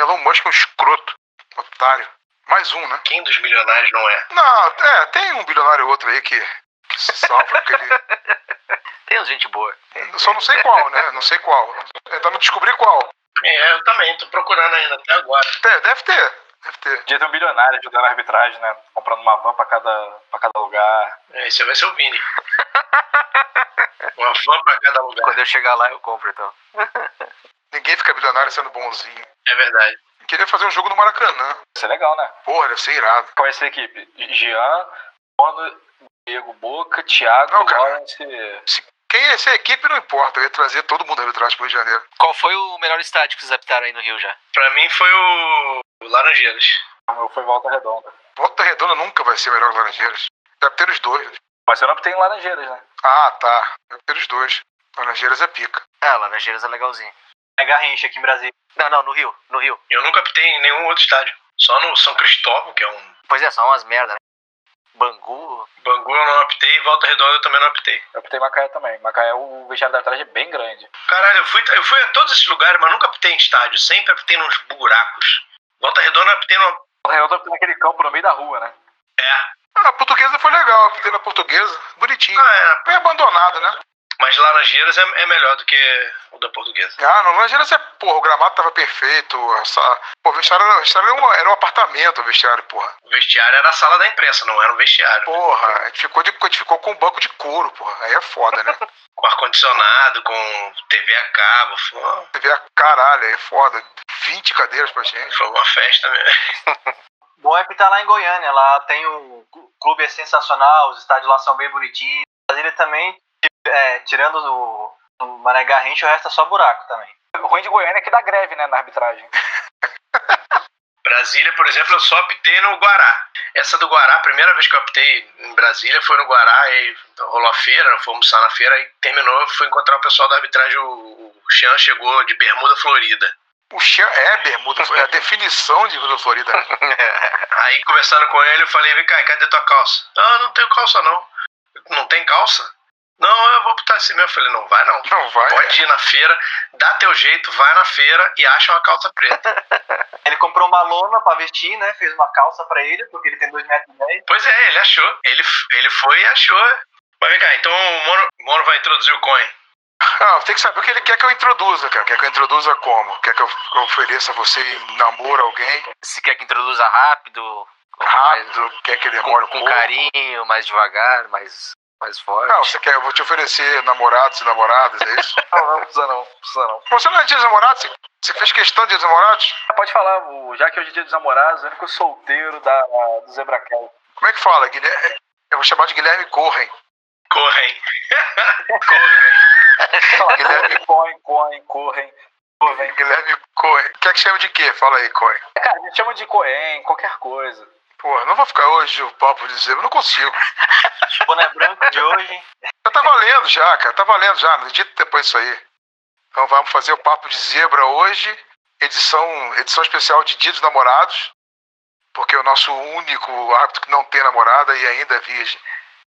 Elon Musk é um escroto. Otário. Mais um, né? Quem dos milionários não é? Não, é, tem um bilionário ou outro aí que, que se salva, porque ele. Tem gente boa. Só não sei qual, né? Não sei qual. Ainda não descobri qual. É, eu também, tô procurando ainda até agora. É, deve ter. Deve ter. Podia ter um bilionário ajudando a arbitragem, né? Comprando uma van pra cada, pra cada lugar. É, esse vai ser o Vini. Uma van pra cada lugar. Quando eu chegar lá, eu compro, então. Ninguém fica bilionário sendo bonzinho. É verdade. Queria fazer um jogo no Maracanã. Isso é legal, né? Porra, deve ser irado. Qual vai ser a equipe? Jean, Bono, Diego Boca, Thiago, Não, cara. Lawrence. Quem ia ser a equipe não importa. Eu ia trazer todo mundo da arbitragem pro Rio de Janeiro. Qual foi o melhor estádio que vocês apitaram aí no Rio já? Pra mim foi o, o Laranjeiras. O meu foi Volta Redonda. Volta Redonda nunca vai ser melhor que Laranjeiras. Deve ter os dois. Mas eu não tem Laranjeiras, né? Ah, tá. Deve ter os dois. Laranjeiras é pica. Ah, Laranjeiras é legalzinho. É Garrincha aqui em Brasília. Não, não, no Rio, no Rio. Eu nunca optei em nenhum outro estádio. Só no São Cristóvão, que é um. Pois é, são umas merda, né? Bangu. Bangu eu não optei e Volta Redonda eu também não optei. Eu optei Macaé também. Macaé, o vestiário da arbitragem é bem grande. Caralho, eu fui, eu fui a todos esses lugares, mas nunca optei em estádio. Sempre optei nos buracos. Volta Redonda eu optei no. O Redonda optei naquele campo no meio da rua, né? É. Ah, a portuguesa foi legal. Eu Optei na portuguesa. Bonitinho. Ah, é. Bem abandonado, né? Mas Laranjeiras é, é melhor do que o da portuguesa. Ah, não, Laranjeiras é, porra, o gramado tava perfeito. Essa, pô, o vestiário, era, o vestiário era, um, era um apartamento, o vestiário, porra. O vestiário era a sala da imprensa, não era um vestiário. Porra, a gente ficou, de, a gente ficou com um banco de couro, porra. Aí é foda, né? Com ar-condicionado, com TV a cabo. Você vê a caralho, aí é foda. 20 cadeiras pra gente. foi uma festa mesmo. Bom é que tá lá em Goiânia, lá tem o o clube é sensacional, os estádios lá são bem bonitinhos. Brasília também, é, tirando o, o Mané Garrincha, o resto é só buraco também. O ruim de Goiânia é que dá greve, né, na arbitragem. Brasília, por exemplo, eu só optei no Guará. Essa do Guará, a primeira vez que eu optei em Brasília foi no Guará, aí rolou a feira, fomos almoçar na feira, aí terminou, fui encontrar o pessoal da arbitragem, o, o Jean chegou de bermuda florida. O Xan é bermuda, é a definição de Bermuda Florida. né? Aí conversando com ele, eu falei, vem cá, cadê tua calça? Ah, não tenho calça não. Não tem calça? Não, eu vou botar assim mesmo. Eu falei, não vai não. Não vai. Pode ir na feira, dá teu jeito, vai na feira e acha uma calça preta. Ele comprou uma lona pra vestir, né? Fez uma calça pra ele, porque ele tem 2,10 metros. e dez. pois é, ele achou. Ele, ele foi e achou. Mas vem cá, então o Mono, o Mono vai introduzir o coin. Ah, tem que saber o que ele quer que eu introduza, cara. Quer que eu introduza como? Quer que eu, ofereça a você namoro alguém Se quer que introduza rápido, rápido? Quer que mais, demore um com, com pouco? carinho, mais devagar, mais, mais forte. Não, você quer, eu vou te oferecer namorados e namoradas, é isso? Não, não precisa não, precisa não. Você não é dia dos namorados? Você, você fez questão de dia dos namorados? Pode falar, já que hoje é dia dos namorados, o único solteiro da, do Zebraquel. Como é que fala? Guilherme, eu vou chamar de Guilherme Corren. Correm. Correm. Guilherme- Correm, correm, correm, correm. Guilherme Corren. Quer que chame de quê? Fala aí, Corren. Cara, a gente chama de Coen, qualquer coisa. Pô, não vou ficar hoje o papo de eu não consigo. Boné branco de hoje. Já tá valendo já, cara. Tá valendo já. Não edita depois isso aí. Então vamos fazer o Papo de Zebra hoje. Edição, edição especial de Dia dos Namorados. Porque é o nosso único árbitro que não tem namorada e ainda é virgem.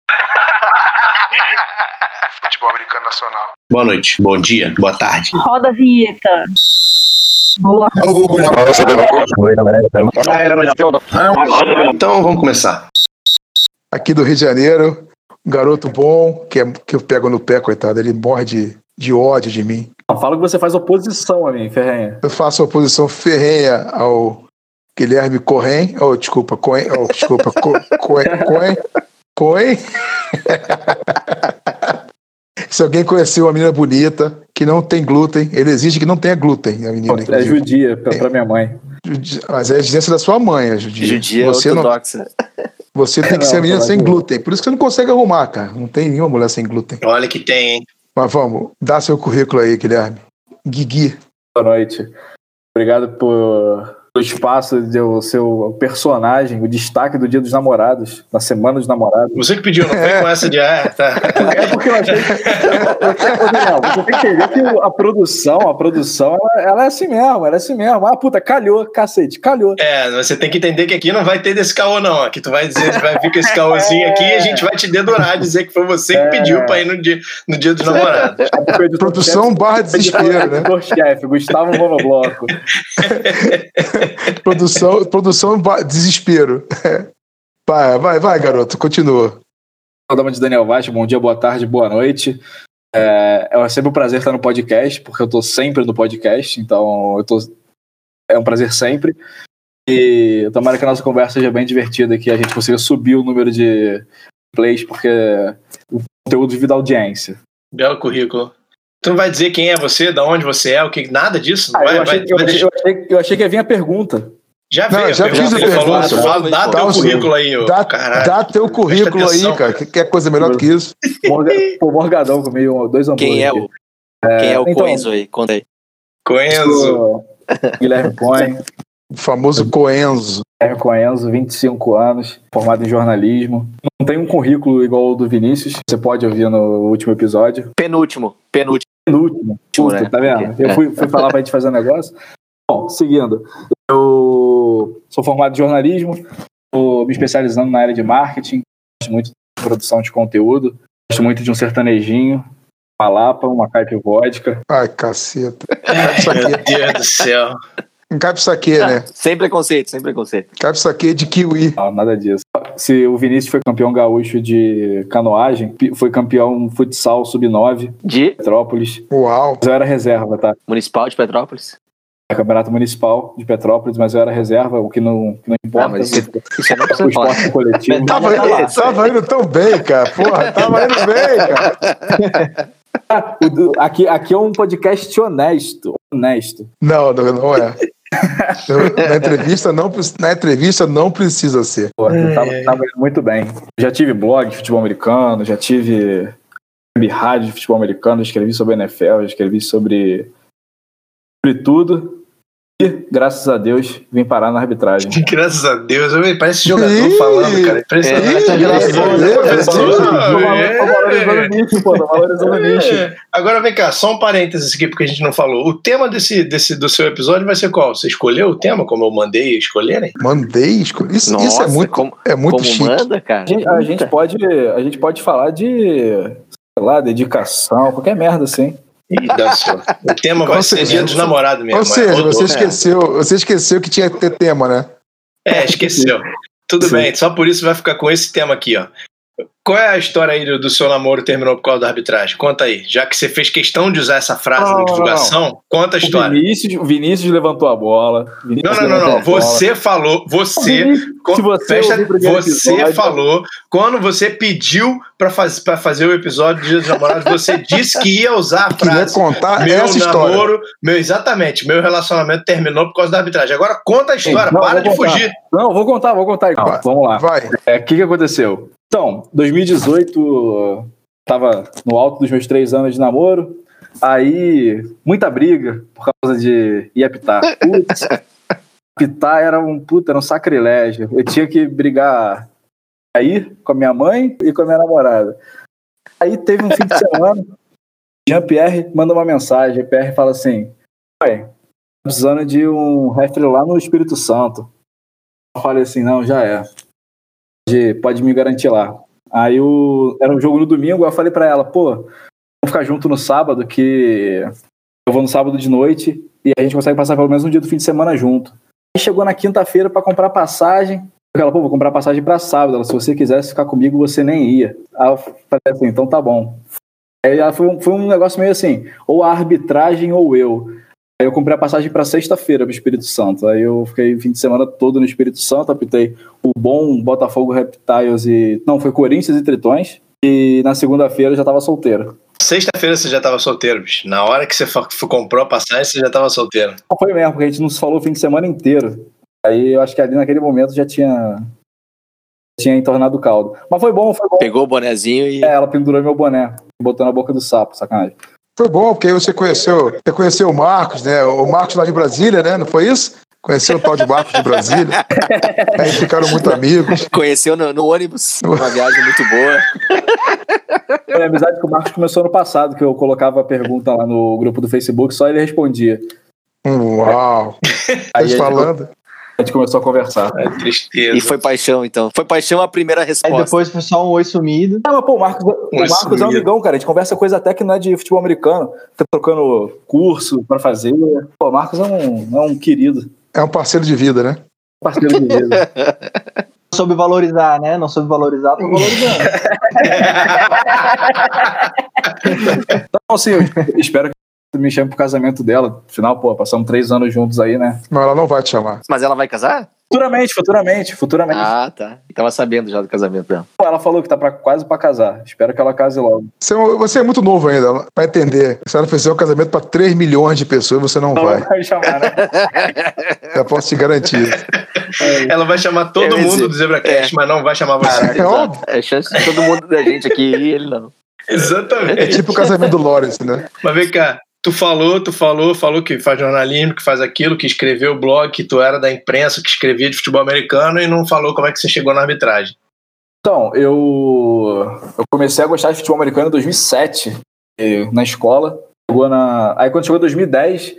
Futebol americano nacional. Boa noite, bom dia, boa tarde. Roda a vinheta. Boa. Então vamos começar. Aqui do Rio de Janeiro, um garoto bom, que, é, que eu pego no pé, coitado. Ele morre de, de ódio de mim. Fala que você faz oposição a mim, Ferrenha. Eu faço oposição ferrenha ao Guilherme Corren, oh, desculpa, Coen, oh, desculpa, Co- Coen, Coen, Coen. Se alguém conheceu uma menina bonita que não tem glúten, ele exige que não tenha glúten, a menina. É judia, pra, pra minha mãe. Mas é a exigência da sua mãe, é judia. Judia você não, ortodoxa. você tem que Não, ser a menina não, sem não. glúten. Por isso que você não consegue arrumar, cara. Não tem nenhuma mulher sem glúten. Olha que tem, hein? Mas vamos, dá seu currículo aí, Guilherme. Guigui. Boa noite. Obrigado por o espaço, de o seu personagem, o destaque do Dia dos Namorados, na Semana dos Namorados. Você que pediu, não vem com essa de ah, tá. É porque eu achei. Ô, Daniel, você tem que entender que a produção, a produção, ela, ela é assim mesmo, ela é assim mesmo. Ah, puta, calhou, cacete, calhou. É, você tem que entender que aqui não vai ter desse caô, não. Aqui tu vai dizer, vai vir com esse caôzinho aqui e a gente vai te dedurar, dizer que foi você que pediu pra ir no dia, no dia dos namorados. Produção barra desespero, né? chefe Gustavo Monobloco. produção, produção desespero. Vai, vai, vai, garoto, continua. Dama de Daniel Vaz, bom dia, boa tarde, boa noite. É, é sempre um prazer estar no podcast, porque eu tô sempre no podcast, então eu tô, é um prazer sempre. E tomara que a nossa conversa seja bem divertida, que a gente consiga subir o número de plays, porque o conteúdo vive da audiência. Belo currículo. Tu não vai dizer quem é você, de onde você é, o que, nada disso? Ah, vai, eu, achei, vai- eu vai achei- eu achei- eu achei que ia vir a pergunta. Já Não, veio, já a pergunta, fiz a ele falou, pergunta. fala, dá Dá teu o seu- currículo aí, ô. Dá, Caralho. dá teu currículo aí, cara. Que, que é coisa melhor do que isso? Morga, pô, Morgadão comigo dois hambúrgueres. Quem é o, quem é o então- Coenzo aí? Conta aí. Coenzo. Guilherme Coen, O famoso Coenzo. Guilherme Coenzo, 25 anos, formado em jornalismo. Não tem um currículo igual ao do Vinícius, você pode ouvir no último episódio. Penúltimo. Penúltimo. Penúltimo. Puta, né? tá vendo? Eu fui, fui falar pra gente fazer um negócio. Bom, seguindo. Eu sou formado em jornalismo, estou me especializando na área de marketing, gosto muito de produção de conteúdo, gosto muito de um sertanejinho, uma lapa, uma caipa vodka. Ai, caceta. Meu Deus do céu. Um cabe saque, né? Sem preconceito, sem preconceito. Cabe saque de kiwi. Não, nada disso. Se o Vinícius foi campeão gaúcho de canoagem, foi campeão futsal sub-9, De Petrópolis. Uau. Mas eu era reserva, tá? Municipal de Petrópolis? Campeonato Municipal de Petrópolis, mas eu era reserva, o que não, que não importa. Ah, mas isso- Isso não o esporte coletivo. Tava indo, tava indo tão bem, cara. Porra, tava indo bem, cara. Do- Aqui, aqui é um podcast honesto. Honesto. Não, não, não é. Eu- na, entrevista não, na entrevista não precisa ser. Pô, eu tava, tava indo muito bem. Já tive blog de futebol americano, já tive web rádio de futebol americano, já escrevi sobre NFL, já escrevi sobre, sobre tudo. E, graças a Deus, vim parar na arbitragem. Graças a Deus. Eu- Parece jogador falando, cara. Impressionante. É. Agora vem cá, só um parênteses aqui, porque a gente não falou. O tema desse, desse, do seu episódio vai ser qual? Você escolheu o tema, como eu mandei escolherem? Mandei, escolhi. Isso, Nossa, isso é muito, como, é muito como chique. manda, cara? A gente, a gente pode, a gente pode falar de, sei lá, dedicação, qualquer merda assim. Ih, dá só. O tema vai ser dia dos namorados mesmo. Ou seja, é, rodou. você esqueceu, você esqueceu que tinha que ter tema, né? É, esqueceu. Tudo Sim. bem, só por isso vai ficar com esse tema aqui, ó. Qual é a história aí do, do seu namoro terminou por causa da arbitragem? Conta aí. Já que você fez questão de usar essa frase Não, na não, divulgação, conta a O história. Vinícius, o Vinícius levantou a bola. Não, Vinícius não, não, não. Você falou, você. Se você, o você episódio- falou, quando você pediu pra, faz, pra fazer o episódio do Dia dos Namorados, você disse que ia usar a Queria frase. contar Meu essa história. namoro, meu, exatamente, meu relacionamento terminou por causa da arbitragem. Agora conta a história, Não, para de contar. fugir. Não, vou contar, vou contar. Vai. vamos lá. Vai. É, O que, que aconteceu? Então, 2018, tava no alto dos meus três anos de namoro. Aí, muita briga por causa de ir apitar. Putz, apitar era um puta, era um sacrilégio. Eu tinha que brigar aí com a minha mãe e com a minha namorada. Aí teve um fim de semana, Jean-Pierre manda uma mensagem. Jean-Pierre fala assim: Oi, tô precisando de um refri lá no Espírito Santo. Eu falei assim: Não, já é pode, pode me garantir lá. Aí o, era um jogo no domingo, eu falei pra ela, pô, vamos ficar junto no sábado, que eu vou no sábado de noite e a gente consegue passar pelo menos um dia do fim de semana junto. Aí chegou na quinta-feira pra comprar passagem. Ela, pô, vou comprar passagem pra sábado. Ela, se você quisesse ficar comigo, você nem ia. Aí eu falei assim, então tá bom. Aí foi, um- foi um negócio meio assim, ou a arbitragem ou eu. Aí eu comprei a passagem pra sexta-feira pro Espírito Santo. Aí eu fiquei o fim de semana todo no Espírito Santo, apitei o bom Botafogo Reptiles e. Não, foi Corinthians e Tritões. E na segunda-feira eu já tava solteiro. Sexta-feira você já tava solteiro, bicho. Na hora que você comprou a passagem, você já tava solteiro. Não foi mesmo, porque a gente não se falou o fim de semana inteiro. Aí eu acho que ali naquele momento já tinha. tinha entornado o caldo. Mas foi bom, foi bom. Pegou o bonezinho e. É, ela pendurou meu boné, botou na boca do sapo, sacanagem. Foi bom, porque aí você conheceu, você conheceu o Marcos, né? O Marcos lá de Brasília, né? Não foi isso? Conheceu o tal de Marcos de Brasília. Aí ficaram muito amigos. Conheceu no, no ônibus, uma viagem muito boa. Foi a amizade que o Marcos começou no passado, que eu colocava a pergunta lá no grupo do Facebook, só ele respondia. Uau! Aí a Vocês gente, falando. A gente começou a conversar. É tristeza. E foi paixão, então. Foi paixão a primeira Aí resposta. depois foi só um oi sumido. Não, mas pô, o Marcos, o Marcos é um amigão, cara. A gente conversa coisa até que não é de futebol americano. Tá trocando curso pra fazer. Pô, o Marcos é um, é um querido. É um parceiro de vida, né? Parceiro de vida. Não soube valorizar, né? Não soube valorizar, tô valorizando. Então, assim, eu espero me chame pro casamento dela. Afinal, pô, passamos três anos juntos aí, né? Mas ela não vai te chamar. Mas ela vai casar? Futuramente, futuramente, futuramente. Ah, tá. Tava sabendo já do casamento dela. Pô, ela falou que tá pra, quase pra casar. Espero que ela case logo. Você, é- você é muito novo ainda, pra entender. Se ela fizer um casamento pra 3 milhões de pessoas, você não Não vai. vai chamar, né? Já posso te garantir. Ela vai chamar todo Eu mundo dizer, do ZebraCast, mas não vai chamar você. É óbvio. É chance de todo mundo da gente aqui e ele não. Exatamente. É tipo o casamento do Lawrence, né? Mas vem cá, tu falou, tu falou, falou que faz jornalismo, que faz aquilo, que escreveu o blog, que tu era da imprensa, que escrevia de futebol americano e não falou como é que você chegou na arbitragem. Então, eu, eu comecei a gostar de futebol americano em 2007, eh, na escola. Chegou na... Aí quando chegou 2010,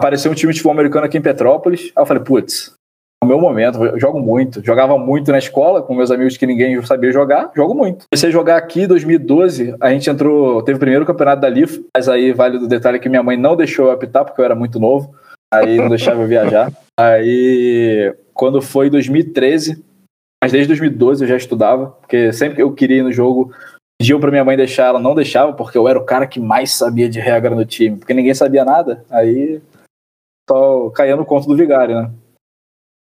apareceu um time de futebol americano aqui em Petrópolis. Aí eu falei, putz, o meu momento, eu jogo muito. Jogava muito na escola, com meus amigos que ninguém sabia jogar, jogo muito. Comecei a jogar aqui em 2012, a gente entrou, teve o primeiro campeonato da LIF, mas aí vale do detalhe que minha mãe não deixou eu apitar, porque eu era muito novo. Aí não deixava eu viajar. Aí, quando foi 2013, mas desde 2012 eu já estudava, porque sempre que eu queria ir no jogo, pediam pra minha mãe deixar, ela não deixava, porque eu era o cara que mais sabia de regra no time, porque ninguém sabia nada, aí só caía no conto do vigário, né?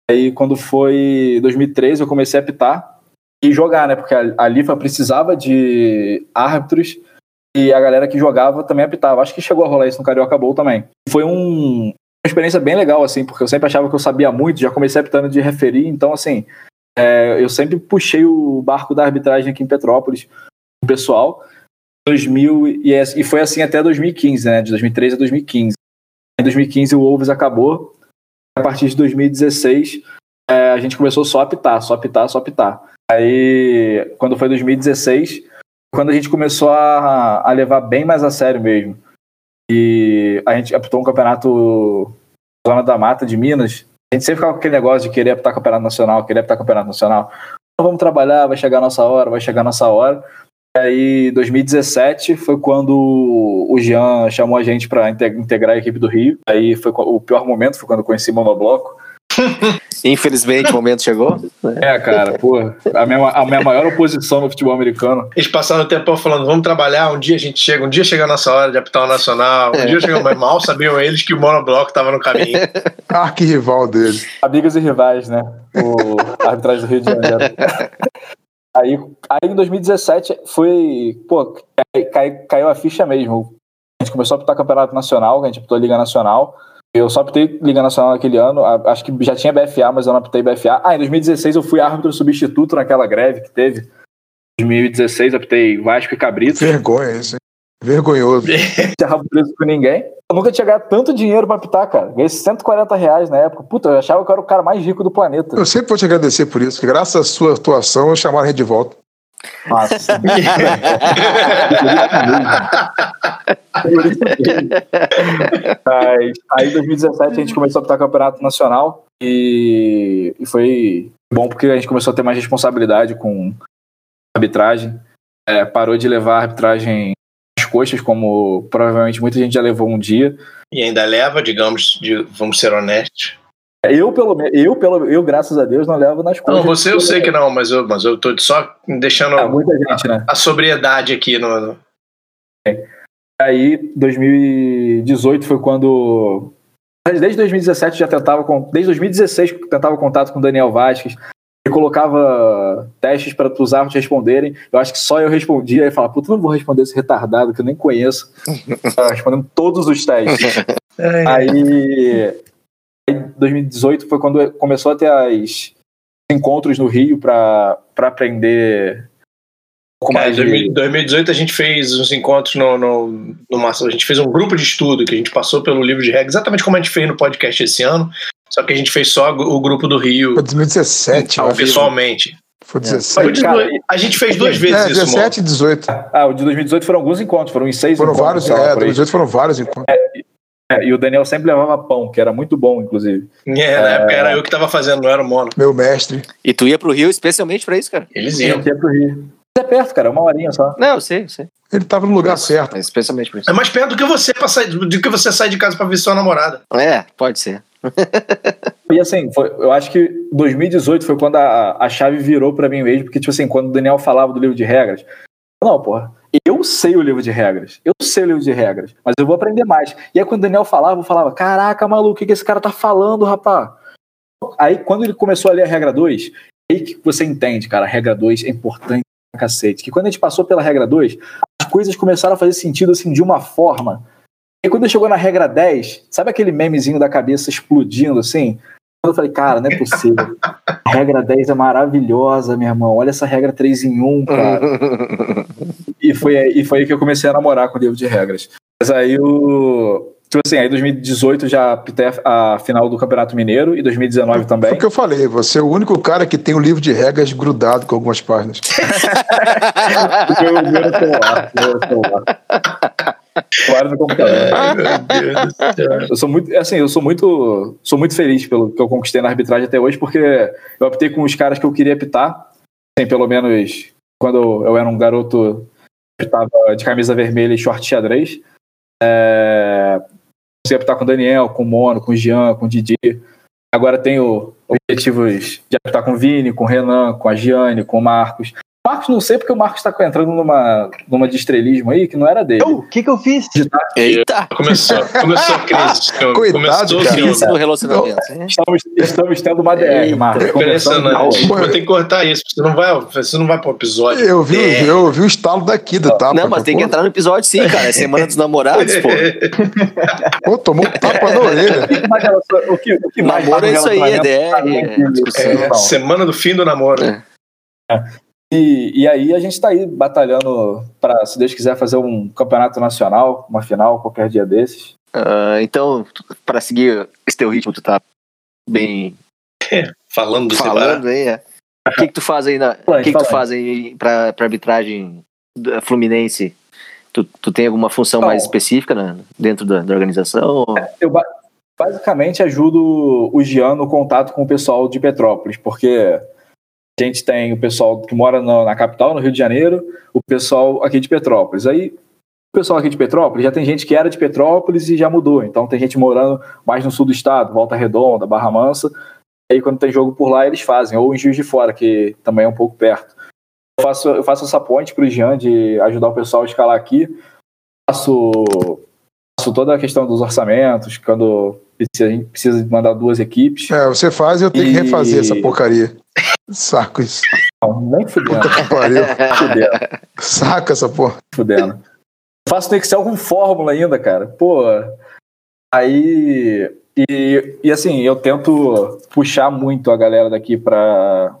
Aí quando foi 2013 eu comecei a apitar e jogar, né? Porque a, a Lifa precisava de árbitros e a galera que jogava também apitava. Acho que chegou a rolar isso no Carioca Bowl também. Foi um, uma experiência bem legal, assim, porque eu sempre achava que eu sabia muito, já comecei apitando de referir, então, assim, é, eu sempre puxei o barco da arbitragem aqui em Petrópolis, o pessoal, 2000, e, e foi assim até 2015, né? De 2013 a 2015. Em 2015 o Wolves acabou, a partir de 2016 é, a gente começou só a apitar, só apitar, só apitar. Aí, quando foi 2016, quando a gente começou a, a levar bem mais a sério mesmo. E a gente apitou um campeonato Zona da Mata de Minas. A gente sempre ficava com aquele negócio de querer apitar campeonato nacional, querer apitar campeonato nacional. Então, vamos trabalhar, vai chegar a nossa hora, vai chegar a nossa hora. E aí, 2017 foi quando o Jean chamou a gente para integrar a equipe do Rio. Aí foi o pior momento, foi quando eu conheci Monobloco. Infelizmente, o momento chegou. É, cara, pô, a minha, a minha maior oposição no futebol americano. Eles passaram o tempo falando, vamos trabalhar, um dia a gente chega, um dia chega a nossa hora de apitar o nacional, um dia chega, mas mal sabiam eles que o monobloco estava no caminho. Arquirrival dele. Amigos e rivais, né? O arbitragem do Rio de Janeiro. Aí, aí em 2017 foi. Pô, cai- cai- caiu a ficha mesmo. A gente começou a apitar campeonato nacional, a gente apitou Liga Nacional. Eu só apitei Liga Nacional naquele ano, a- acho que já tinha BFA, mas eu não apitei BFA. Ah, em 2016 eu fui árbitro substituto naquela greve que teve. Em 2016 eu apitei Vasco e Cabrito. Vergonha isso, hein? Vergonhoso. Tinha rabo com ninguém. Eu nunca tinha ganhado tanto dinheiro pra apitar, cara. Ganhei 140 reais na época. Puta, eu achava que eu era o cara mais rico do planeta. Eu sempre vou te agradecer por isso, que graças à sua atuação chamaram a gente de volta. Nossa. Mas, aí em 2017 a gente começou a apitar campeonato nacional e, e foi bom porque a gente começou a ter mais responsabilidade com arbitragem. É, parou de levar a arbitragem coxas, como provavelmente muita gente já levou um dia. E ainda leva, digamos, de- vamos ser honestos. Eu, pelo menos, eu, pelo, eu, graças a Deus, não levo nas coxas. Não, você eu sei que não, mas eu, mas eu tô só deixando É, muita gente, né? a sobriedade aqui no. Aí, 2018 foi quando. Desde 2017 já tentava. Desde 2016 que eu tentava contato com o Daniel Vasquez. Ele colocava testes para os árbitros responderem. Eu acho que só eu respondia e falava, puta, não vou responder esse retardado que eu nem conheço. Tava respondendo todos os testes. Aí, aí 2018 foi quando começou a ter as encontros no Rio para aprender um pouco Cara, mais em de... 2000 2018 a gente fez uns encontros no, no, no Massa- A gente fez um grupo de estudo que a gente passou pelo livro de regras, exatamente como a gente fez no podcast esse ano. Só que a gente fez só o grupo do Rio Foi 2017, eu ao- acho. pessoalmente. Foi Foi 17. de cara, duas- a gente fez duas vezes É, isso, 17 e 18. Ah, o de 2018 foram alguns encontros, foram em seis Foram encontros. vários, é, por aí. 2018 foram vários encontros. É, e o Daniel sempre levava pão, que era muito bom, inclusive. É, na época era eu que tava fazendo, não era o Mono. Meu mestre. E tu ia pro Rio especialmente pra isso, cara? Eles iam. aqui é pro Rio. É perto, cara, uma horinha só. Não, eu sei, eu sei. Ele tava no lugar certo. Mas especialmente por isso. É mais perto do que você pra sair, do que você sai de casa pra ver sua namorada. É, pode ser. E assim, foi- eu acho que 2018 foi quando a, a chave virou pra mim mesmo, porque, tipo assim, quando o Daniel falava do livro de regras, não, porra, eu sei o livro de regras, eu sei o livro de regras, mas eu vou aprender mais. E aí quando o Daniel falava, eu falava, caraca, maluco, o que, que esse cara tá falando, rapaz? Aí quando ele começou a ler a regra 2, aí que você entende, cara, a regra 2 é importante pra cacete. Que quando a gente passou pela regra 2, as coisas começaram a fazer sentido assim de uma forma. E quando chegou na regra 10, sabe aquele memezinho da cabeça explodindo assim? Eu falei, cara, não é possível. A regra 10 é maravilhosa, meu irmão. Olha essa regra 3 em 1, cara. E foi, aí- e foi aí que eu comecei a namorar com o livro de regras. Mas aí o. Tipo assim, aí 2018 já apitei a final do Campeonato Mineiro e 2019 Foi também. o que eu falei, você é o único cara que tem o livro de regras grudado com algumas páginas. Porque o meu celular. Meu celular. Claro no computador. Ai, meu Deus do céu. Eu sou muito, assim, eu sou muito, sou muito feliz pelo que eu conquistei na arbitragem até hoje, porque eu optei com os caras que eu queria apitar, assim, pelo menos quando eu era um garoto que estava de camisa vermelha e short xadrez. É, consegui apitar com o Daniel, com o Mono, com o Jean, com o Didi. Agora tenho objetivos de apitar com o Vini, com o Renan, com a Giane, com o Marcos. Marcos não sei porque o Marcos está entrando numa, numa de estrelismo aí que não era dele. O que que eu fiz? Eita! Começou, começou a crise. Coitado, começou, cara. senhor. Crise no relacionamento. Estamos, estamos tendo uma DR, Eita. Marcos. Rua. Impressionante. Vou ter que cortar isso. Você não vai, você não vai pro episódio. Eu vi, É. eu ouvi o estalo daqui do tapa. Não, mas tem que entrar no episódio sim, cara. É Semana dos Namorados, pô. Pô, tomou um tapa na orelha. O que o que, mais Namoro é faz no isso aí, é? DR, é discussão. É, semana do fim do namoro. É. E, e aí a gente tá aí batalhando para, se Deus quiser, fazer um campeonato nacional, uma final, qualquer dia desses. Ah, então, para seguir esse teu ritmo, tu tá bem Falando do falando aí, é. O que, que tu faz aí na. Aí, que, que tu faz aí pra, pra arbitragem da Fluminense? Tu, tu tem alguma função Não. mais específica na- dentro da, da organização? Eu ba- basicamente ajudo o Gian no contato com o pessoal de Petrópolis, porque a gente tem o pessoal que mora na, na capital, no Rio de Janeiro, o pessoal aqui de Petrópolis. Aí o pessoal aqui de Petrópolis já tem gente que era de Petrópolis e já mudou. Então tem gente morando mais no sul do estado, Volta Redonda, Barra Mansa. Aí quando tem jogo por lá, eles fazem, ou em Juiz de Fora, que também é um pouco perto. Eu faço, eu faço essa ponte pro Jean de ajudar o pessoal a escalar aqui. Faço, faço toda a questão dos orçamentos, quando precisa- a gente precisa mandar duas equipes. É, você faz e eu tenho que E- refazer essa porcaria. Saco isso. Não, nem fudendo, Puta que pariu. fudendo, Saca essa porra. fudendo. Faço no Excel com fórmula ainda, cara. Pô, aí... E, e assim, eu tento puxar muito a galera daqui pra,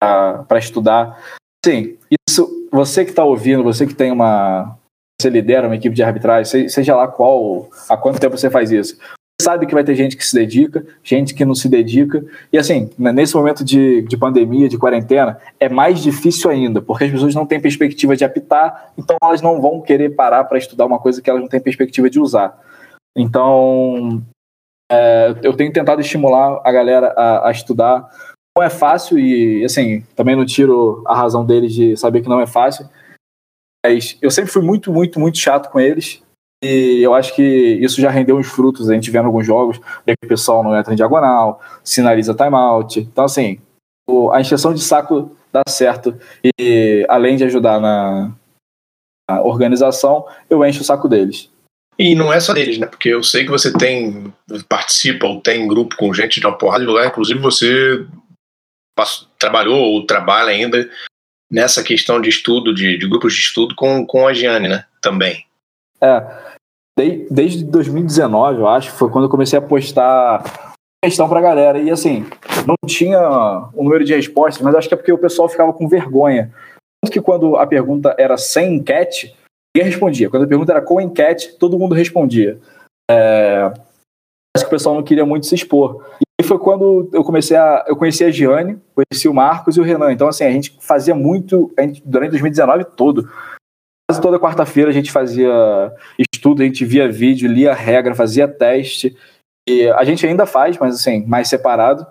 pra, pra estudar. Sim, isso, você que tá ouvindo, você que tem uma... Você lidera uma equipe de arbitragem, se- seja lá qual, há quanto tempo você faz isso. Sabe que vai ter gente que se dedica, gente que não se dedica. E assim, né, nesse momento de, de pandemia, de quarentena, é mais difícil ainda, porque as pessoas não têm perspectiva de apitar, então elas não vão querer parar para estudar uma coisa que elas não têm perspectiva de usar. Então, é, eu tenho tentado estimular a galera a, a estudar. Não é fácil e, assim, também não tiro a razão deles de saber que não é fácil. Mas eu sempre fui muito, muito, muito chato com eles. E eu acho que isso já rendeu uns frutos. A gente vendo alguns jogos, que o pessoal não entra em diagonal, sinaliza timeout. Então, assim, a encheção de saco dá certo. E além de ajudar na, na organização, eu encho o saco deles. E não é só deles, né? Porque eu sei que você tem, participa ou tem grupo com gente de uma porrada de lugar, inclusive você passou- trabalhou ou trabalha ainda nessa questão de estudo, de, de grupos de estudo com, com a Giane, né? Também. É, de- desde 2019, eu acho, foi quando eu comecei a postar questão pra galera. E assim, não tinha o número de respostas, mas acho que é porque o pessoal ficava com vergonha. Tanto que quando a pergunta era sem enquete, ninguém respondia. Quando a pergunta era com enquete, todo mundo respondia. É, parece que o pessoal não queria muito se expor. E foi quando eu comecei a. Eu conheci a Giane, conheci o Marcos e o Renan. Então, assim, a gente fazia muito. A gente, durante 2019 todo. Quase toda quarta-feira a gente fazia estudo, a gente via vídeo, lia regra, fazia teste. E a gente ainda faz, mas assim, mais separado.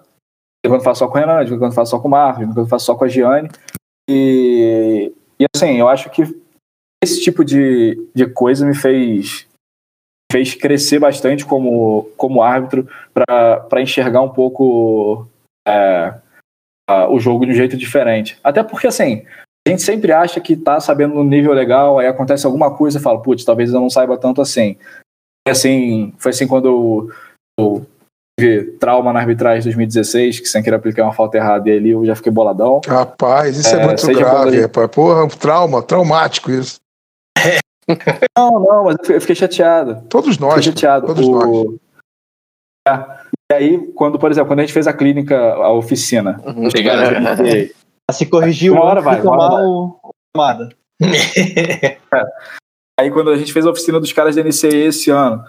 De quando faço só com o Renan, de quando faço só com o Marcos, de quando faço só com a Giane. E, e assim, eu acho que esse tipo de, de coisa me fez fez crescer bastante como, como árbitro para enxergar um pouco é, a, o jogo de um jeito diferente. Até porque, assim, a gente sempre acha que tá sabendo no nível legal, aí acontece alguma coisa e fala, putz, talvez eu não saiba tanto assim. E assim, foi assim quando eu, eu tive trauma na arbitragem de 2016, que sem querer aplicar uma falta errada e ali eu já fiquei boladão. Rapaz, isso é, É, muito grave, rapaz. Porra, um trauma, traumático isso. Não, não, mas eu fiquei- chateado. Todos nós. Fiquei chateado. Todos O- É. E aí, quando, por exemplo, quando a gente fez a clínica, a oficina, Uhum. E- Se corrigiu Uma hora vai, uma hora tomar vai. o tomada. Aí quando a gente fez a oficina dos caras da NCE esse ano,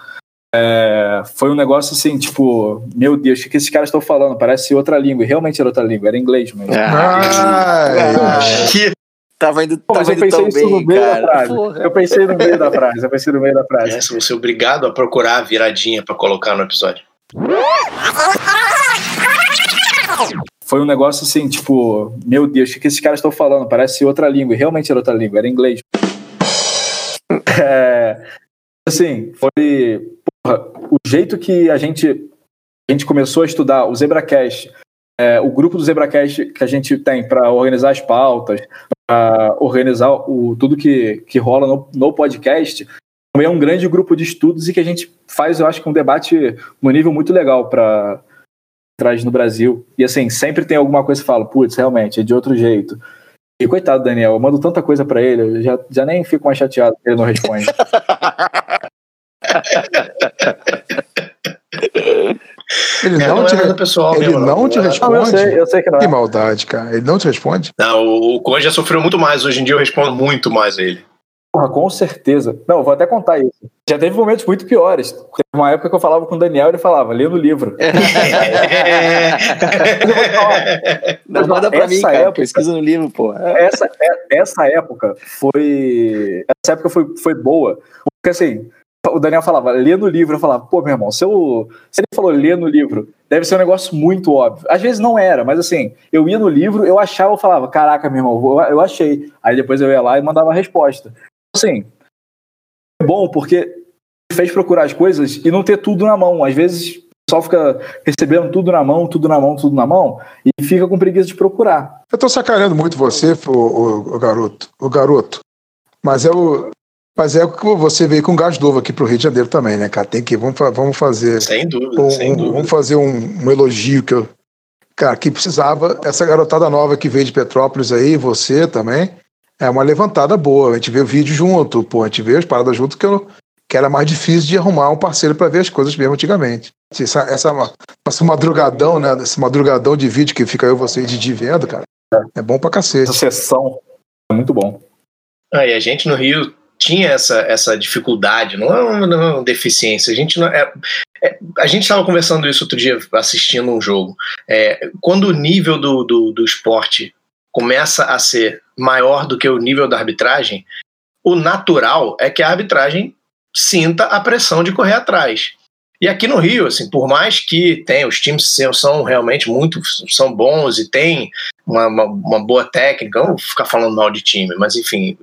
é, foi um negócio assim, tipo, meu Deus, o que, que esses caras estão falando? Parece outra língua. E realmente era outra língua, era inglês mesmo. Ah, Que- Tava indo, Pô, mas tava eu indo pensei tão isso no bem, meio da cara. Eu pensei no meio da frase, eu pensei no meio da frase. Essa, você é obrigado a procurar a viradinha pra colocar no episódio. Foi um negócio assim, tipo, meu Deus, o que, esses caras estão falando? Parece outra língua. E realmente era outra língua, era inglês. É, assim, foi porra, o jeito que a gente, a gente começou a estudar o ZebraCast, é, o grupo do ZebraCast que a gente tem para organizar as pautas, para organizar o, tudo que, que rola no, no podcast, também é um grande grupo de estudos e que a gente faz, eu acho que um debate no nível muito legal para traz no Brasil. E assim, sempre tem alguma coisa que fala, putz, realmente, é de outro jeito. E coitado do Daniel, eu mando tanta coisa pra ele, eu já, já nem fico mais chateado que ele não responde. Ele É, não, não te, é pessoal ele mesmo, não te É- responde. Não, eu sei, eu sei que não Que é. maldade, cara. Ele não te responde. Não, o, o Conde já sofreu muito mais. Hoje em dia eu respondo muito mais a ele. Porra, com certeza. Não, vou até contar isso. Já teve momentos muito piores. Teve uma época que eu falava com o Daniel e ele falava, lê no livro. Não, manda pra mim, Essa cara. época- Pesquisa no livro, pô. essa, é- essa época foi. Essa época foi, foi boa. Porque assim, o Daniel falava, lê no livro. Eu falava, pô, meu irmão, se, eu, se ele falou lê no livro, deve ser um negócio muito óbvio. Às vezes não era, mas assim, eu ia no livro, eu achava, eu falava, caraca, meu irmão, eu, eu achei. Aí depois eu ia lá e mandava a resposta. Assim, é bom porque fez procurar as coisas e não ter tudo na mão. Às vezes o pessoal fica recebendo tudo na mão, tudo na mão, tudo na mão, e fica com preguiça de procurar. Eu tô sacaneando muito você, o, o, o garoto. O garoto. Mas é o. Mas é o que você veio com gás novo aqui pro Rio de Janeiro também, né, cara? Tem que. Vamos, vamos fazer. Sem dúvida, um- sem dúvida. vamos fazer um, um elogio que eu. Cara, que precisava. Essa garotada nova que veio de Petrópolis aí, você também. É uma levantada boa. A gente vê o vídeo junto, pô. A gente vê as paradas junto que, eu, que era mais difícil de arrumar um parceiro para ver as coisas mesmo antigamente. Essa, essa, essa madrugadão, né? Esse madrugadão de vídeo que fica eu, você e Didi vendo, cara. É bom pra cacete. Essa sessão é muito bom. Ah, e a gente no Rio tinha essa, essa dificuldade, não é uma, não é uma deficiência. A gente não é, é- a gente estava conversando isso outro dia assistindo um jogo. É, quando o nível do, do, do esporte começa a ser maior do que o nível da arbitragem, o natural é que a arbitragem sinta a pressão de correr atrás. E aqui no Rio, assim, por mais que tenha, os times são- realmente muito são bons e tem uma, uma, uma boa técnica, não vou ficar falando mal de time, mas enfim,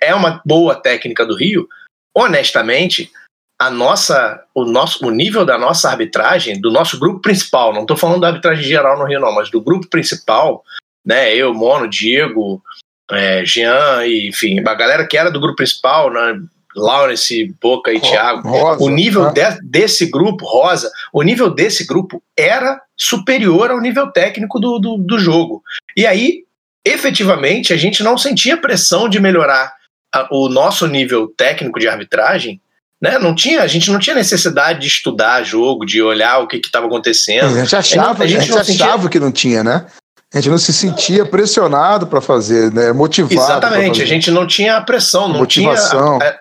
é uma boa técnica do Rio. Honestamente, a nossa, o nosso, o nível da nossa arbitragem, do nosso grupo principal, não estou falando da arbitragem geral no Rio não, mas do grupo principal, né? Eu, Mono, Diego, é, Jean, e, enfim, a galera que era do grupo principal, né? Lawrence, Boca e Thiago. Rosa, O nível né? de- desse grupo, Rosa, o nível desse grupo era superior ao nível técnico do, do, do jogo. E aí, efetivamente, a gente não sentia pressão de melhorar a- o nosso nível técnico de arbitragem. Né? Não tinha, a gente não tinha necessidade de estudar jogo, de olhar o que estava acontecendo. A gente achava, A a gente gente não sentia- achava que não tinha, né? A gente não se sentia pressionado para fazer, né? Motivado. Exatamente, a gente não tinha a pressão, não Motivação. tinha. a-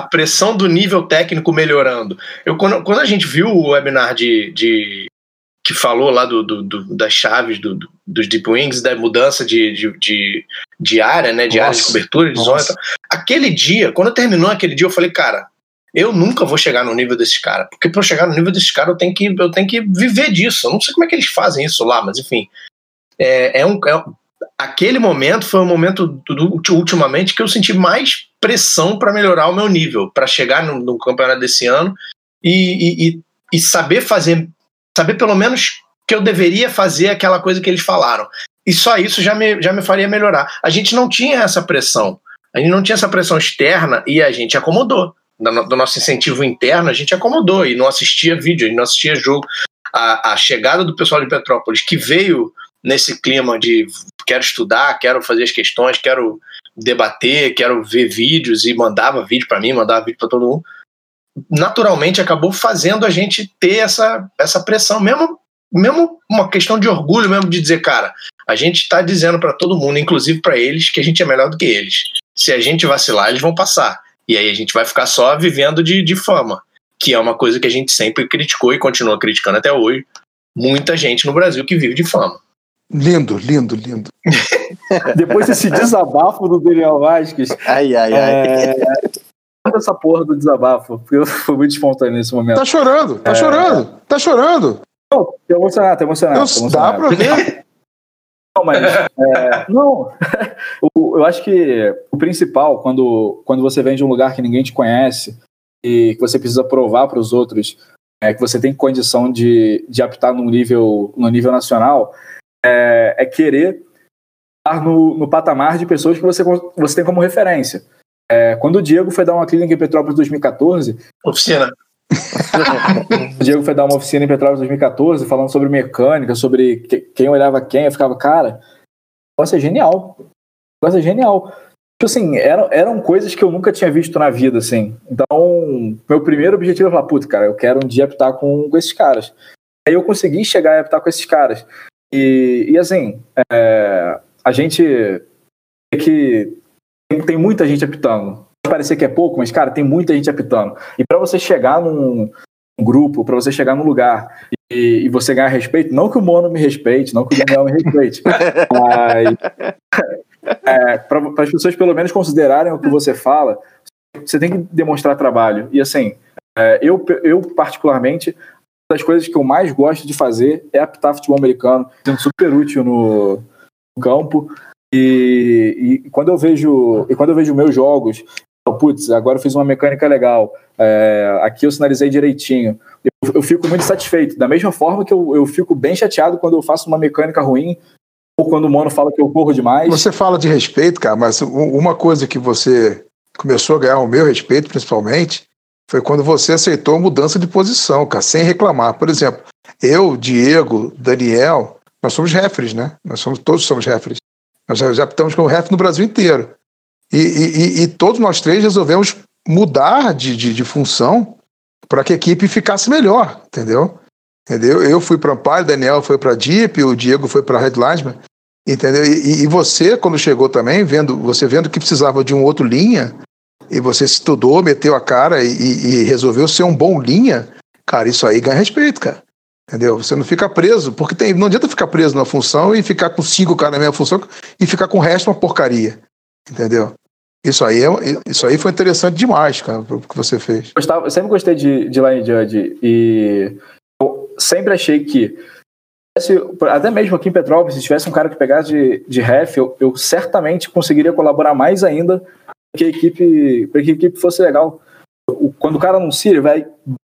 a- pressão do nível técnico melhorando. Eu, quando, quando a gente viu o webinar de, de que falou lá do, do- do- das chaves do- do- dos Deep Wings, da mudança de, de, de, de área, né? De área de Nossa, cobertura, de zona. nossa. e tal. Aquele dia, quando terminou aquele dia, eu falei, cara, eu nunca vou chegar no nível desses caras. Porque para eu chegar no nível desses caras, eu tenho que eu tenho que viver disso. Eu não sei como é que eles fazem isso lá, mas enfim. É, é um, é um- aquele momento foi o momento do, ultimamente que eu senti mais pressão para melhorar o meu nível, para chegar no, no campeonato desse ano e, e, e- saber fazer, saber pelo menos que eu deveria fazer aquela coisa que eles falaram. E só isso já me, já me faria melhorar. A gente não tinha essa pressão. A gente não tinha essa pressão externa e a gente acomodou. Do, do nosso incentivo interno, a gente acomodou e não assistia vídeo, a gente não assistia jogo. A, a chegada do pessoal de Petrópolis, que veio nesse clima de quero estudar, quero fazer as questões, quero debater, quero ver vídeos e mandava vídeo para mim, mandava vídeo para todo mundo. Naturalmente acabou fazendo a gente ter essa, essa pressão, mesmo, mesmo uma questão de orgulho, mesmo de dizer, cara, a gente está dizendo para todo mundo, inclusive para eles, que a gente é melhor do que eles. Se a gente vacilar, eles vão passar. E aí a gente vai ficar só vivendo de, de fama, que é uma coisa que a gente sempre criticou e continua criticando até hoje. Muita gente no Brasil que vive de fama. Lindo, lindo, lindo. Depois desse desabafo do Daniel Vasquez, Ai, ai, ai. é... essa porra do desabafo, porque eu fui muito espontâneo nesse momento. Tá chorando, tá chorando, tá chorando. Não, tô emocionado, tô emocionado. Eu- tô dá emocionado. pra ver. Não, mas. é, não. O- eu acho que o principal, quando, quando você vem de um lugar que ninguém te conhece e que você precisa provar para os outros é, que você tem condição de, de apitar no nível, no nível nacional, é, é querer estar no, no patamar de pessoas que você, você tem como referência. É, quando o Diego foi dar uma clínica em Petrópolis em 2014, Oficina. o Diego foi dar uma oficina em Petrópolis em 2014, falando sobre mecânica, sobre que- quem olhava quem. Eu ficava, cara, negócio é genial. Negócio é genial. Tipo assim, eram, eram coisas que eu nunca tinha visto na vida, assim. Então, meu primeiro objetivo é falar, puta, cara, eu quero um dia apitar com, com esses caras. Aí eu consegui chegar a apitar com esses caras. E, e assim, é, a gente tem que. Tem, tem muita gente apitando. Pode parecer que é pouco, mas, cara, tem muita gente apitando. E para você chegar num, um grupo, para você chegar num lugar e, e você ganhar respeito, não que o Mono me respeite, não que o Daniel me respeite, mas é, para as pessoas pelo menos considerarem o que você fala, você tem que demonstrar trabalho. E assim, é, eu, eu particularmente, das coisas que eu mais gosto de fazer é apitar futebol americano, sendo super útil no, campo. E, e quando eu vejo e quando eu vejo meus jogos, eu putz, agora eu fiz uma mecânica legal, é, aqui eu sinalizei direitinho. Eu, eu fico muito satisfeito. Da mesma forma que eu, eu fico bem chateado quando eu faço uma mecânica ruim, ou quando o mano fala que eu corro demais. Você fala de respeito, cara, mas uma coisa que você começou a ganhar o meu respeito, principalmente, foi quando você aceitou a mudança de posição, cara, sem reclamar. Por exemplo, eu, Diego, Daniel, nós somos referes, né? Nós somos, todos somos referes. Nós já, estamos com ref no Brasil inteiro. E, e- e- todos nós três resolvemos mudar de, de, de função para que a equipe ficasse melhor, entendeu? Entendeu? Eu fui para Amparo, Daniel foi para Deep, o Diego foi para Headlinesman. Entendeu? E, e você, quando chegou também, vendo, você vendo que precisava de um outro linha, e você estudou, meteu a cara e, e- resolveu ser um bom linha, cara, isso aí ganha respeito, cara. Entendeu? Você não fica preso, porque tem, não adianta ficar preso na função e ficar com cinco caras na mesma função e ficar com o resto uma porcaria. Entendeu? Isso aí, é, isso aí foi interessante demais, cara, o que você fez. eu sempre gostei de, de Line Judge e eu sempre achei que até mesmo aqui em Petrópolis, se tivesse um cara que pegasse de, de ref, eu, eu certamente conseguiria colaborar mais ainda que a equipe, para que a equipe fosse legal. O- quando o cara anuncia, ele vai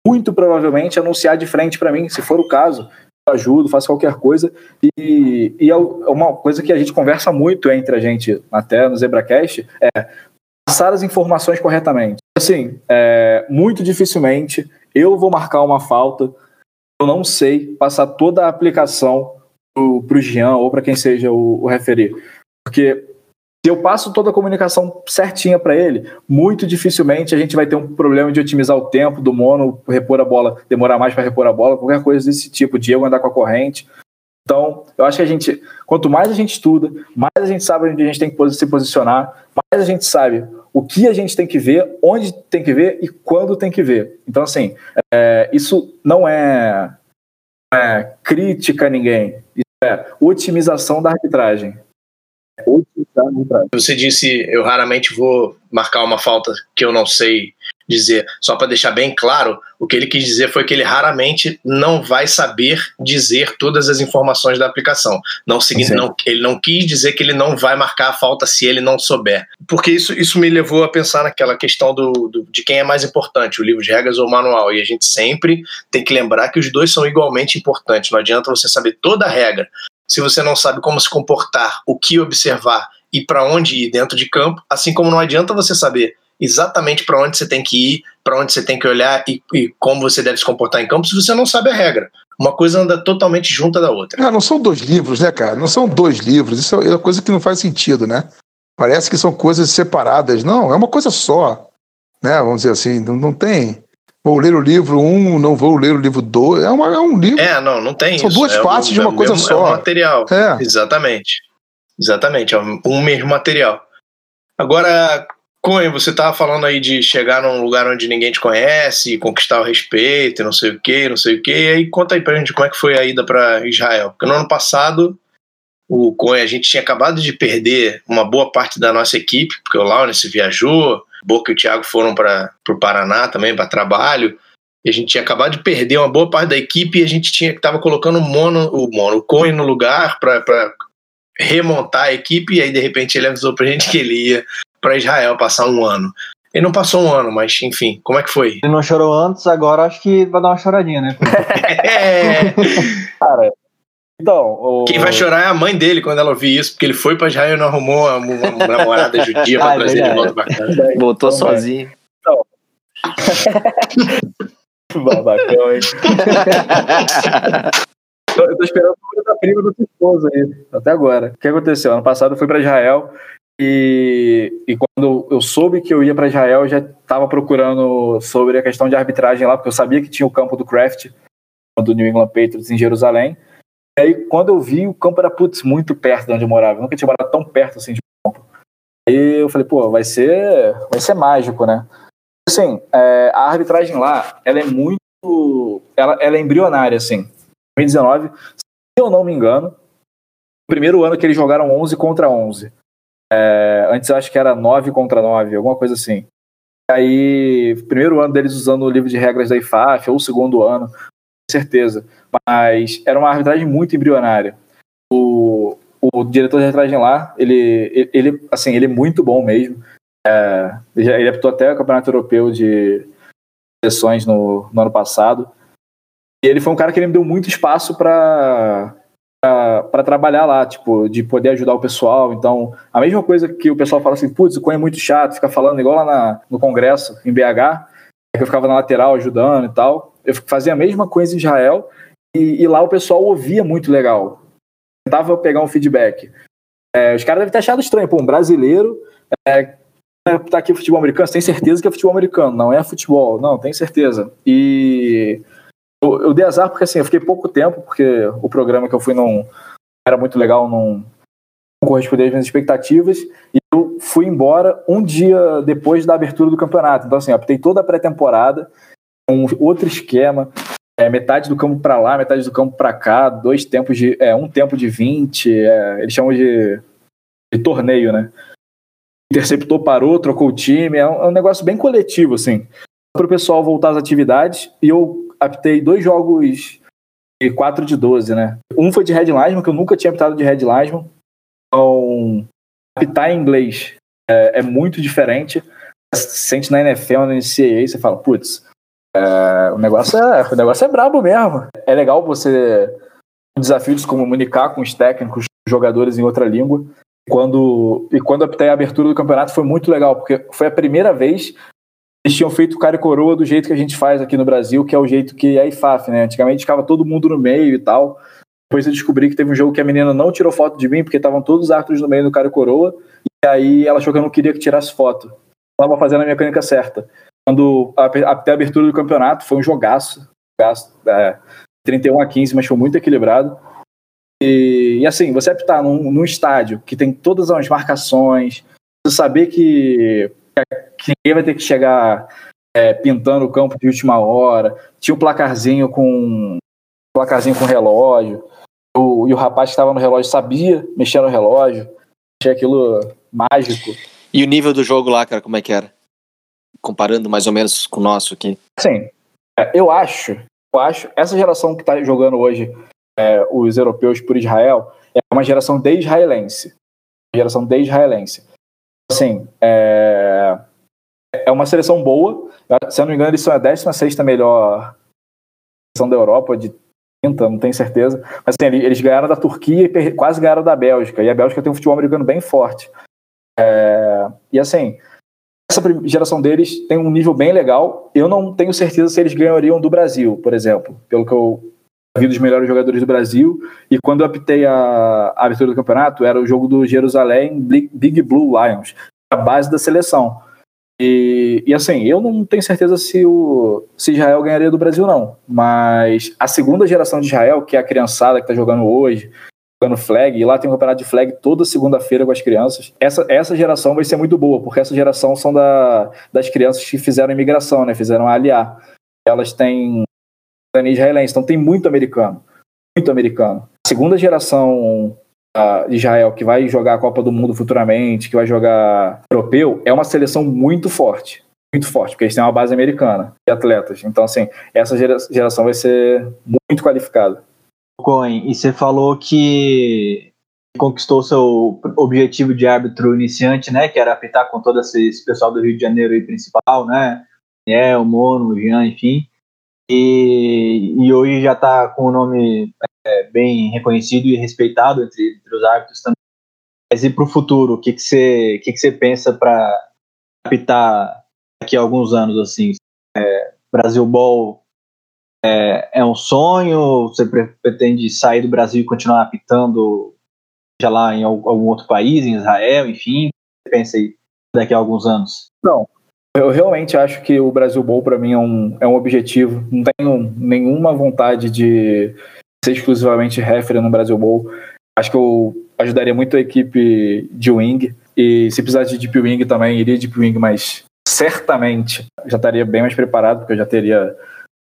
muito provavelmente anunciar de frente para mim, se for o caso, ajudo, faço qualquer coisa. E, e é uma coisa que a gente conversa muito entre a gente, até no ZebraCast, é passar as informações corretamente. Assim, é, muito dificilmente eu vou marcar uma falta, eu não sei passar toda a aplicação para o Jean ou para quem seja o, o referir. Porque se eu passo toda a comunicação certinha para ele, muito dificilmente a gente vai ter um problema de otimizar o tempo do mono, repor a bola, demorar mais para repor a bola, qualquer coisa desse tipo, Diego andar com a corrente. Então, eu acho que a gente, quanto mais a gente estuda, mais a gente sabe onde a gente tem que se posicionar, mais a gente sabe o que a gente tem que ver, onde tem que ver e quando tem que ver. Então, assim, é, isso não é, é crítica a ninguém, isso é otimização da arbitragem. Você disse, eu raramente vou marcar uma falta que eu não sei dizer. Só para deixar bem claro, o que ele quis dizer foi que ele raramente não vai saber dizer todas as informações da aplicação. Não, não ele não quis dizer que ele não vai marcar a falta se ele não souber. Porque isso, isso me levou a pensar naquela questão do, do- de quem é mais importante, o livro de regras ou o manual. E a gente sempre tem que lembrar que os dois são igualmente importantes. Não adianta você saber toda a regra se você não sabe como se comportar, o que observar e para onde ir dentro de campo, assim como não adianta você saber exatamente para onde você tem que ir, para onde você tem que olhar e, e como você deve se comportar em campo se você não sabe a regra. Uma coisa anda totalmente junta da outra. Ah, não são dois livros, né, cara? Não são dois livros. Isso é uma coisa que não faz sentido, né? Parece que são coisas separadas. Não, é uma coisa só. Né? Vamos dizer assim, não, não tem. Vou ler o livro 1, um, não vou ler o livro 2. É, uma- é um livro. É, não, não tem São isso. duas é partes de é uma o coisa mesmo- só. É um material. É. Exatamente. Exatamente, é um um mesmo material. Agora, Coen, você tava falando aí de chegar num lugar onde ninguém te conhece, conquistar o respeito, e não sei o que, não sei o que. E aí conta aí pra gente como é que foi a ida para Israel. Porque no ano passado, o Coen, a gente tinha acabado de perder uma boa parte da nossa equipe, porque o Laurence viajou, Boca e o Thiago foram para o Paraná também para trabalho. E a gente tinha acabado de perder uma boa parte da equipe e a gente tinha que tava colocando o mono, o mono, o Coen no lugar para remontar a equipe e aí de repente ele avisou pra gente que ele ia para Israel passar um ano. Ele não passou um ano, mas enfim, como é que foi? Ele não chorou antes, agora acho que vai dar uma choradinha, né? É, Cara, então. O... quem vai chorar é a mãe dele quando ela ouvir isso, porque ele foi para Israel e não arrumou uma, uma namorada judia para Ah, é trazer ele de verdade. volta pra casa. Voltou Então, sozinho. Babacão, hein? Eu tô esperando o da prima do seu esposo aí, até agora. O que aconteceu? Ano passado eu fui pra Israel e, e quando eu soube que eu ia pra Israel, eu já tava procurando sobre a questão de arbitragem lá, porque eu sabia que tinha o campo do Kraft, do New England Patriots em Jerusalém. E aí, quando eu vi, o campo era, putz, muito perto de onde eu morava. Eu nunca tinha morado tão perto assim de campo. Aí eu falei, pô, vai ser, vai ser mágico, né? Assim, é, a arbitragem lá, ela é muito. Ela, ela é embrionária, assim. 2019, se eu não me engano, primeiro ano que eles jogaram 11 contra 11. É, antes eu acho que era 9 contra 9, alguma coisa assim. Aí, primeiro ano deles usando o livro de regras da IFAF, ou o segundo ano, certeza. Mas era uma arbitragem muito embrionária. O, o diretor de arbitragem lá, ele, ele, assim, ele é muito bom mesmo. É, ele, apitou até o Campeonato Europeu de seleções no, no ano passado. E ele foi um cara que ele me deu muito espaço para para trabalhar lá, tipo, de poder ajudar o pessoal. Então, a mesma coisa que o pessoal fala assim, putz, o Cunha é muito chato, fica falando igual lá na- no congresso, em BH, que eu ficava na lateral ajudando e tal. Eu fazia a mesma coisa em Israel e, e lá o pessoal ouvia muito legal. Tentava pegar um feedback. É, os caras devem ter achado estranho, pô, um brasileiro é, tá aqui futebol americano, você tem certeza que é futebol americano, não é futebol, não, tem certeza. E eu, eu dei azar porque assim, eu fiquei pouco tempo, porque o programa que eu fui não era muito legal, não, não às minhas expectativas, e eu fui embora um dia depois da abertura do campeonato. Então, assim, optei toda a pré-temporada, um outro esquema, é, metade do campo para lá, metade do campo para cá, dois tempos de. É, um tempo de 20, é, eles chamam de, de torneio, né? Interceptou, parou, trocou o time, é um, é um negócio bem coletivo, assim. Para o pessoal voltar às atividades, e eu aptei dois jogos de 4 de 12, né? Um foi de Red Linesman, que eu nunca tinha aptado de Red Linesman. Então, apitar em inglês é, é muito diferente. Você sente na NFL, na NCAA, você fala, putz, é, o, negócio é, o negócio é brabo mesmo. É legal você o desafio de se comunicar com os técnicos, os jogadores em outra língua. Quando, e quando a abertura do campeonato foi muito legal, porque foi a primeira vez que eles tinham feito cara e coroa do jeito que a gente faz aqui no Brasil, que é o jeito que é a IFAF, né? Antigamente ficava todo mundo no meio e tal. Depois eu descobri que teve um jogo que a menina não tirou foto de mim, porque estavam todos os árbitros no meio do cara e coroa, e aí ela achou que eu não queria que tirasse foto. Estava fazendo a mecânica certa. Quando até a abertura do campeonato, foi um jogaço. jogaço é, 31 a 15, mas foi muito equilibrado. E, e assim, você apitar num, num estádio que tem todas as marcações, você saber que que ninguém vai ter que chegar é, pintando o campo de última hora. Tinha o placarzinho com placarzinho com relógio. O, e o rapaz que estava no relógio sabia mexer no relógio. Achei aquilo mágico. E o nível do jogo lá, cara, como é que era? Comparando mais ou menos com o nosso aqui. Sim, é, eu acho, eu acho, essa geração que está jogando hoje é, os europeus por Israel é uma geração de israelense. Uma geração de israelense. Assim, é, é uma seleção boa. Se eu não me engano, eles são a 16 melhor seleção da Europa, de 30, não tenho certeza. Mas assim, eles ganharam da Turquia e quase ganharam da Bélgica. E a Bélgica tem um futebol americano bem forte. É, e assim, essa geração deles tem um nível bem legal. Eu não tenho certeza se eles ganhariam do Brasil, por exemplo, pelo que eu vi dos melhores jogadores do Brasil. E quando eu apitei a, a abertura do campeonato, era o jogo do Jerusalém Big Blue Lions, a base da seleção. E, e, assim, eu não tenho certeza se, o, se Israel ganharia do Brasil, não. Mas a segunda geração de Israel, que é a criançada que está jogando hoje, jogando flag, e lá tem um campeonato de flag toda segunda-feira com as crianças. Essa, essa geração vai ser muito boa, porque essa geração são da, das crianças que fizeram imigração, né? Fizeram a aliar. Elas têm israelense, então tem muito americano. Muito americano. A segunda geração de Israel que vai jogar a Copa do Mundo futuramente, que vai jogar europeu, é uma seleção muito forte. Muito forte, porque eles têm uma base americana de atletas. Então, assim, essa geração vai ser muito qualificada. Cohen, e você falou que conquistou seu objetivo de árbitro iniciante, né? Que era apitar com todo esse pessoal do Rio de Janeiro aí principal, né? É, o Mono, o Jean, enfim. E, e hoje já está com o nome é, bem reconhecido e respeitado entre, entre os árbitros também. Mas e para o futuro, o que, que, você, que, que pensa para apitar daqui a alguns anos? assim? É, Brasil Ball é, é, um sonho? Você pretende sair do Brasil e continuar apitando, já lá em algum outro país, em Israel, enfim? Pensa aí daqui a alguns anos? Não, eu realmente acho que o Brasil Bowl para mim é um, é um objetivo. Não tenho nenhuma vontade de ser exclusivamente referee no Brasil Bowl. Acho que eu ajudaria muito a equipe de wing. E se precisasse de deep wing também, iria de deep wing, mas certamente já estaria bem mais preparado, porque eu já teria.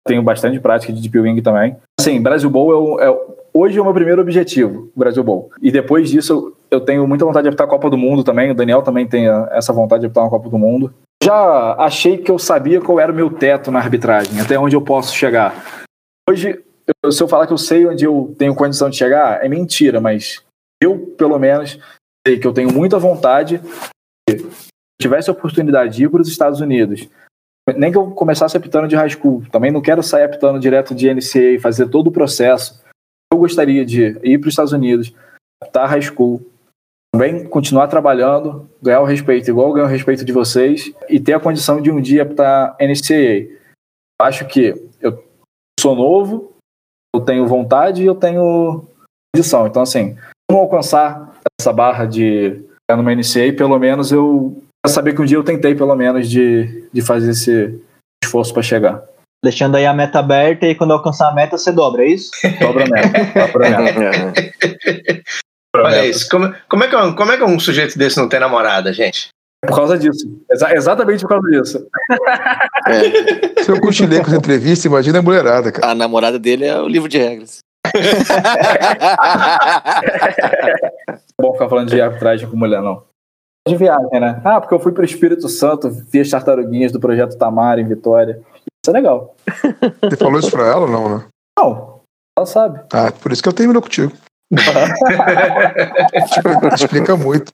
Tenho bastante prática de deep wing também. Assim, Brasil Bowl é, é hoje é o meu primeiro objetivo, o Brasil Bowl. E depois disso, eu tenho muita vontade de apitar a Copa do Mundo também. O Daniel também tem essa vontade de apitar uma Copa do Mundo já achei que eu sabia qual era o meu teto na arbitragem, até onde eu posso chegar. Hoje, eu, se eu falar que eu sei onde eu tenho condição de chegar, é mentira, mas eu, pelo menos, sei que eu tenho muita vontade. Se tivesse a oportunidade de ir para os Estados Unidos, nem que eu começasse apitando de high school, também não quero sair apitando direto de NCAA e fazer todo o processo. Eu gostaria de ir para os Estados Unidos, apitar high school, também continuar trabalhando, ganhar o respeito igual ganho o respeito de vocês e ter a condição de um dia estar NCAA. Acho que eu sou novo, eu tenho vontade e eu tenho condição. Então, assim, como alcançar essa barra de estar numa NCAA, pelo menos eu saber que um dia eu tentei, pelo menos, de, de fazer esse esforço para chegar. Deixando aí a meta aberta e quando alcançar a meta você dobra, é isso? Dobra a meta. Dobra a meta. Olha isso. Como, como, é que, é como é que um sujeito desse não tem namorada, gente? Por causa disso. Exa exatamente por causa disso. É. Se eu cochilei com essa entrevista, imagina a mulherada, cara. A namorada dele é o livro de regras. bom ficar falando de arbitragem com mulher, não. De viagem, né? Ah, porque eu fui pro Espírito Santo, vi as tartaruguinhas do projeto Tamar em Vitória. Isso é legal. Você falou isso pra ela ou não, né? Não. Ela sabe. Ah, por isso que eu termino contigo. Explica muito.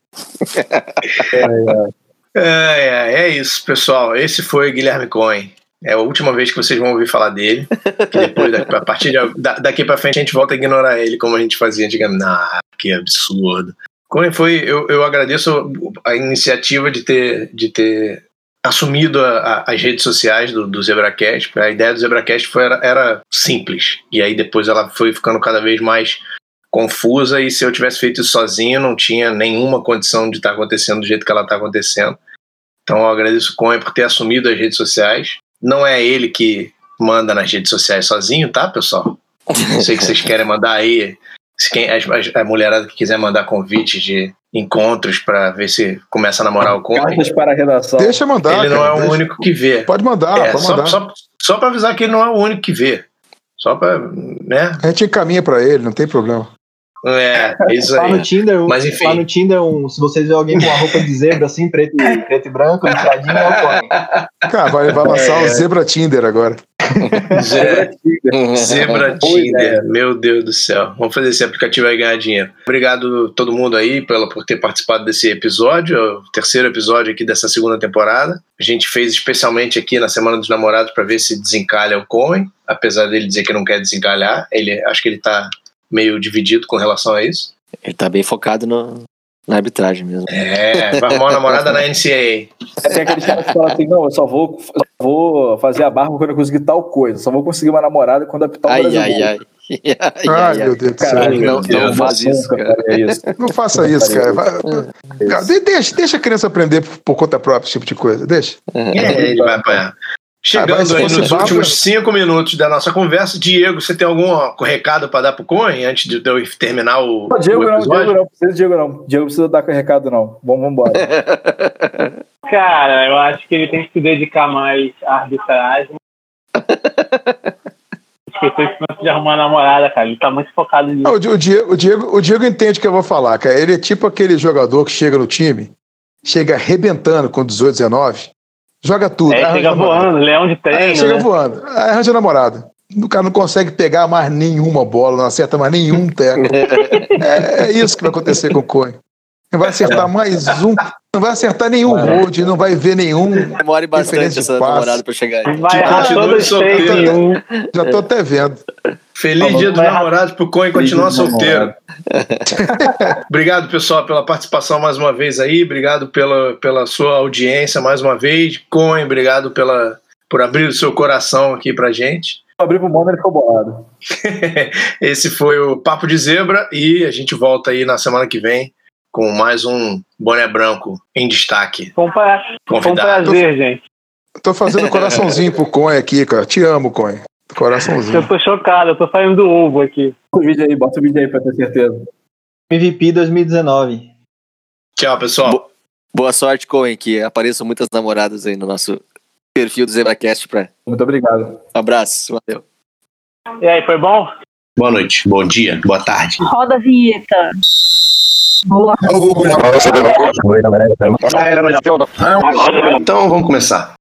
É, é, é, isso, pessoal. Esse foi Guilherme Cohen. É a última vez que vocês vão ouvir falar dele. depois, a partir de, daqui para frente, a gente volta a ignorar ele como a gente fazia antigamente. Ah, que absurdo. Cohen foi. Eu, eu agradeço a iniciativa de ter, de ter assumido a, a, as redes sociais do, do ZebraCast. A ideia do ZebraCast foi, era, era simples. E aí depois ela foi ficando cada vez mais confusa e se eu tivesse feito isso sozinho não tinha nenhuma condição de estar tá acontecendo do jeito que ela está acontecendo. Então eu agradeço o Conha por ter assumido as redes sociais. Não é ele que manda nas redes sociais sozinho, tá, pessoal? Não sei que vocês querem mandar aí Se quem, as- as- a mulherada que quiser mandar convites de encontros pra ver se começa a namorar o Coen, Cartas para a redação. Deixa mandar. ele não cara, é o deixa. único que vê. Pode mandar, É, pode só, mandar. só, só pra avisar que ele não é o único que vê. Só pra, né? A gente encaminha pra ele, não tem problema. É, isso Lá no aí. Tinder, um- Mas enfim. lá no Tinder um, se vocês verem alguém com uma roupa de zebra assim, preto e, preto e branco, listradinho, é o. Cara, vai, vai lançar o Zebra Tinder agora. Zé- Zebra Boa Tinder, meu Deus do céu. Vamos fazer esse aplicativo aí ganhar dinheiro. Obrigado todo mundo aí pela, por ter participado desse episódio, é o terceiro episódio aqui dessa segunda temporada. A gente fez especialmente aqui na Semana dos Namorados para ver se desencalha o Coen, apesar dele dizer que não quer desencalhar. Ele, acho que ele tá meio dividido com relação a isso. Ele tá bem focado no, na arbitragem mesmo. É, vai arrumar uma namorada na NCAA. Tem aqueles caras que falam assim, não, eu só vou, só vou fazer a barba quando eu conseguir tal coisa. Só vou conseguir uma namorada quando apitar o Ai, Brasil. ai, ai. Ai, Ai, ai, meu. Deus do céu. Não, não faz isso, cara. isso. Não faça isso, cara. Vai- Cara, de- deixa, deixa a criança aprender por, por conta própria esse tipo de coisa. Deixa. É, ele vai apanhar. Chegando aí nos últimos cinco minutos da nossa conversa, Diego, você tem algum recado para dar pro Coen antes de eu terminar o, Não, Diego o não, episódio? Diego não, precisa Diego não. Diego precisa dar com recado não. Vamos embora. Cara, eu acho que ele tem que se dedicar mais à arbitragem. Esqueceu esse lance de arrumar namorada, cara. Ele tá muito focado nisso. Ah, o, o Diego, o, Diego, o Diego entende o que eu vou falar, cara. Ele é tipo aquele jogador que chega no time, chega arrebentando com 18, 19, joga tudo. É, chega voando, leão de Aí treino, chega né? voando. Aí arranja namorada. O cara não consegue pegar mais nenhuma bola, não acerta mais nenhum teco. é, é isso que vai acontecer com o Coen. Não vai acertar mais um, não vai acertar nenhum hold, não vai ver nenhum. Demore bastante essa passe. namorada pra chegar aí. Vai errar solteiro. um. Já tô até vendo. Feliz Tá bom, dia dos namorados pro Coen continuar solteiro. Obrigado, pessoal, pela participação mais uma vez aí. Obrigado pela, pela sua audiência mais uma vez. Coen, obrigado pela, por abrir o seu coração aqui pra gente. Abrir pro Mono ele ficou bolado. Esse foi o Papo de Zebra e a gente volta aí na semana que vem com mais um Boné Branco em destaque. Foi um, pra... foi um prazer, gente. Tô fazendo coraçãozinho pro Coen aqui, cara. Te amo, Coen. Coraçãozinho. Eu tô chocado, eu tô saindo do ovo aqui. Bota o vídeo aí, bota o vídeo aí pra ter certeza. MVP 2019. Tchau, pessoal. Bo- Boa sorte, Coen, que apareçam muitas namoradas aí no nosso perfil do ZebraCast. Pra... Muito obrigado. Abraço, valeu. E aí, foi bom? Boa noite, bom dia, boa tarde. Roda a vinheta. Então vamos começar.